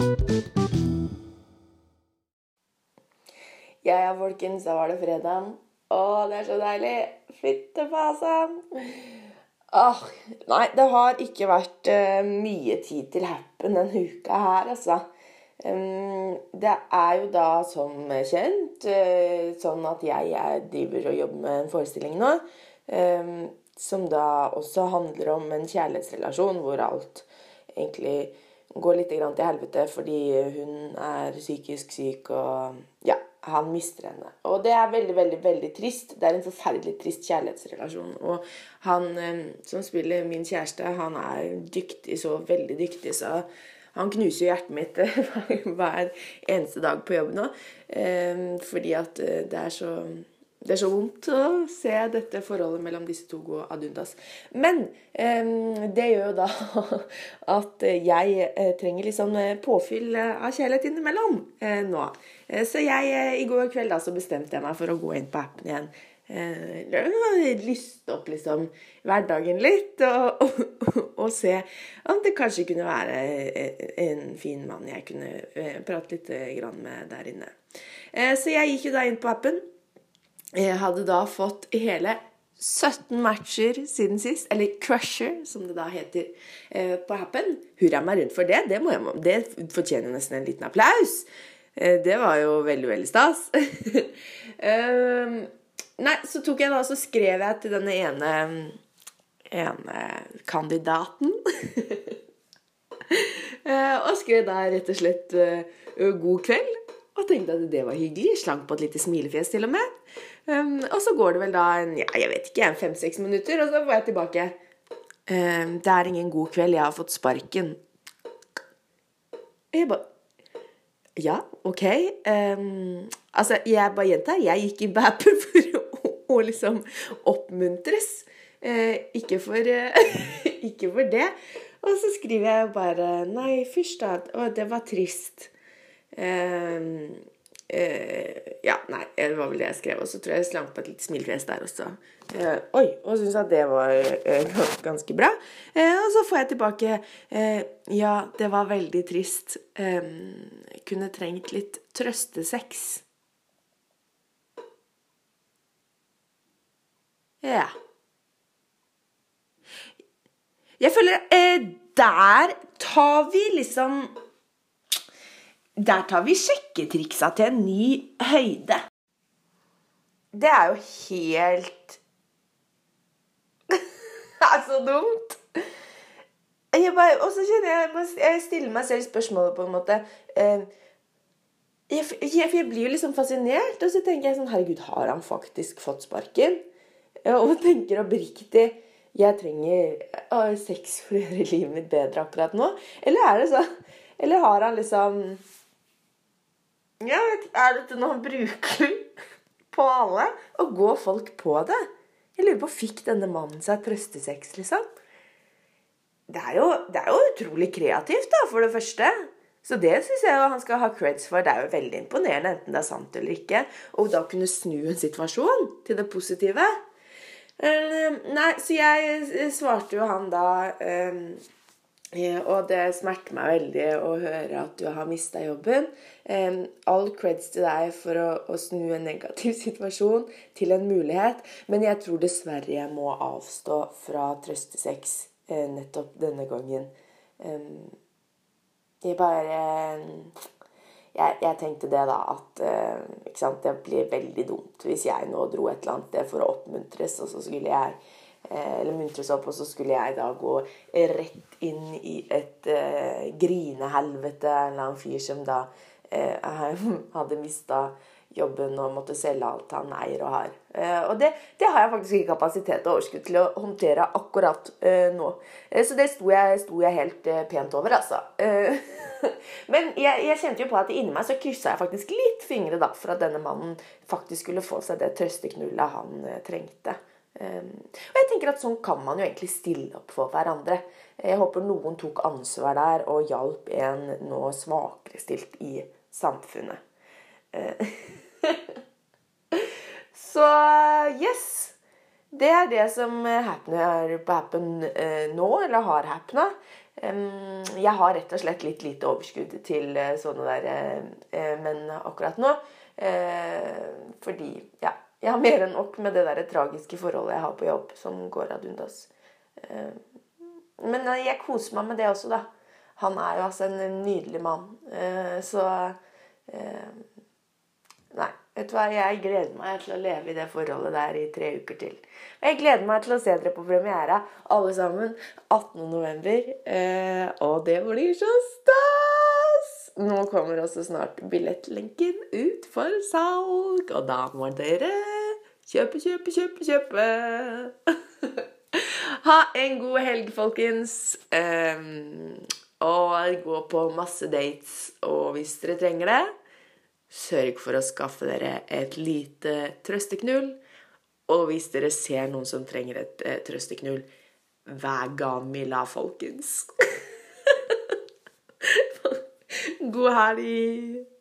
Ja ja, folkens, da var det fredag. Å, det er så deilig. Fytte fasen. Åh, nei, det har ikke vært uh, mye tid til happen denne uka her, altså. Um, det er jo da som kjent uh, sånn at jeg, jeg, driver og jobber med en forestilling nå. Um, som da også handler om en kjærlighetsrelasjon hvor alt egentlig går litt til helvete fordi hun er psykisk syk og ja, han mister henne. Og det er veldig, veldig veldig trist. Det er en forferdelig trist kjærlighetsrelasjon. Og han eh, som spiller min kjæreste, han er dyktig, så veldig dyktig, så han knuser hjertet mitt hver eneste dag på jobb nå. Eh, fordi at eh, det er så det er så vondt å se dette forholdet mellom disse to og Adundas. Men eh, det gjør jo da at jeg eh, trenger litt sånn eh, påfyll eh, av kjærlighet innimellom nå. Så jeg i går kveld da så bestemte jeg meg for å gå inn på appen igjen. Lyste opp liksom hverdagen litt og, og, og, se om det kanskje kunne være en fin mann jeg kunne prate litt med der inne. Så jeg gikk jo da inn på appen. Jeg hadde da fått hele 17 matcher siden sist, eller Crusher, som det da heter eh, på Happen. Hurra meg rundt for det. Det, jeg, det fortjener nesten en liten applaus. Eh, det var jo veldig, veldig stas. um, nei, så tok jeg da så skrev jeg til denne ene, ene kandidaten. uh, og skrev da rett og slett 'God kveld'. Og tenkte at det var hyggelig. Slang på et lite smilefjes til og med. Um, og så går det vel da en, ja, jeg vet ikke, fem-seks minutter, og så får jeg tilbake. Um, det er ingen god kveld, jeg har fått sparken. Jeg bare Ja, OK. Um, altså, jeg bare gjentar, jeg gikk i bæper for å, å, liksom oppmuntres. Uh, ikke, for, uh, ikke for det. Og så skriver jeg bare Nei, fysj da. Å, det var trist. Uh, ja, nei, det var vel det jeg skrev. Og så tror jeg jeg slang på et litt smilefjes der også. Eh, oi, og syntes at det var eh, ganske bra. og så får jeg tilbake Ja, det var veldig trist. kunne trengt litt trøstesex. Ja. Jeg føler Der tar vi liksom der tar vi sjekketriksa til en ny høyde. Det er jo helt Det er så dumt. Bare, og så kjenner jeg Jeg stiller meg selv spørsmålet på en måte eh, jeg, jeg, jeg, blir jo liksom fascinert, og så tenker jeg sånn Herregud, har han faktisk fått sparken? Og tenker oppriktig Jeg trenger å, sex for å gjøre livet mitt bedre akkurat nå. Eller er det sånn Eller har han liksom ja, er dette noe bruker på alle? Og går folk på det? Jeg lurer på, Fikk denne mannen seg trøstesex, liksom? Det er, jo, det er jo utrolig kreativt, da, for det første. Så det syns jeg han skal ha creds for. Det er jo veldig imponerende, enten det er sant eller ikke. Og da kunne snu en situasjon til det positive. Uh, nei, så jeg svarte jo han da uh, og det smerter meg veldig å høre at du har mista jobben. All creds til deg for å, å, snu en negativ situasjon til en mulighet, men jeg tror dessverre jeg må avstå fra trøstesex eh, nettopp denne gangen. Jeg bare jeg, jeg, tenkte det, da, at eh, sant, det blir veldig dumt hvis jeg nå dro et eller annet for å oppmuntres, og så skulle jeg Eh, eller muntres opp, og så skulle jeg da gå rett inn i et eh, grinehelvete. En eller annen fyr som da eh, hadde mista jobben og måtte selge alt han eier og har. Eh, og det, det, har jeg faktisk ikke kapasitet og overskudd til å håndtere akkurat eh, nå. Eh, så det sto jeg, sto jeg helt pent over, altså. men jeg, jeg, kjente jo på at inni meg så kryssa jeg faktisk litt fingre da for at denne mannen faktisk skulle få seg det trøsteknullet han trengte. Um, og jeg tenker at sånn kan man jo egentlig stille opp for hverandre. Jeg håper noen tok ansvar der og hjalp en nå svakerestilt i samfunnet. Uh, så yes. Det er det som happener på Happen uh, nå, eller har hapna. um, Jeg har rett og slett litt lite overskudd til uh, sånne der men akkurat nå. Fordi, ja Jeg har mer enn nok med det der tragiske forholdet jeg har på jobb, som går ad undas. men jeg koser meg med det også, da. Han er jo altså en nydelig mann. så Nei. Vet du hva, Jeg gleder meg til å leve i det forholdet der i tre uker til. Og jeg gleder meg til å se dere på premiera, alle sammen, 18.11. Eh, og det blir så stas! Nå kommer også snart billettlenken ut for salg, og da må dere kjøpe, kjøpe, kjøpe, kjøpe! ha en god helg, folkens. Um, og gå på masse dates. Og hvis dere trenger det Sørg for å skaffe dere et lite trøsteknull. Og hvis dere ser noen som trenger et eh, trøsteknull, vær gavmilda, folkens. God helg!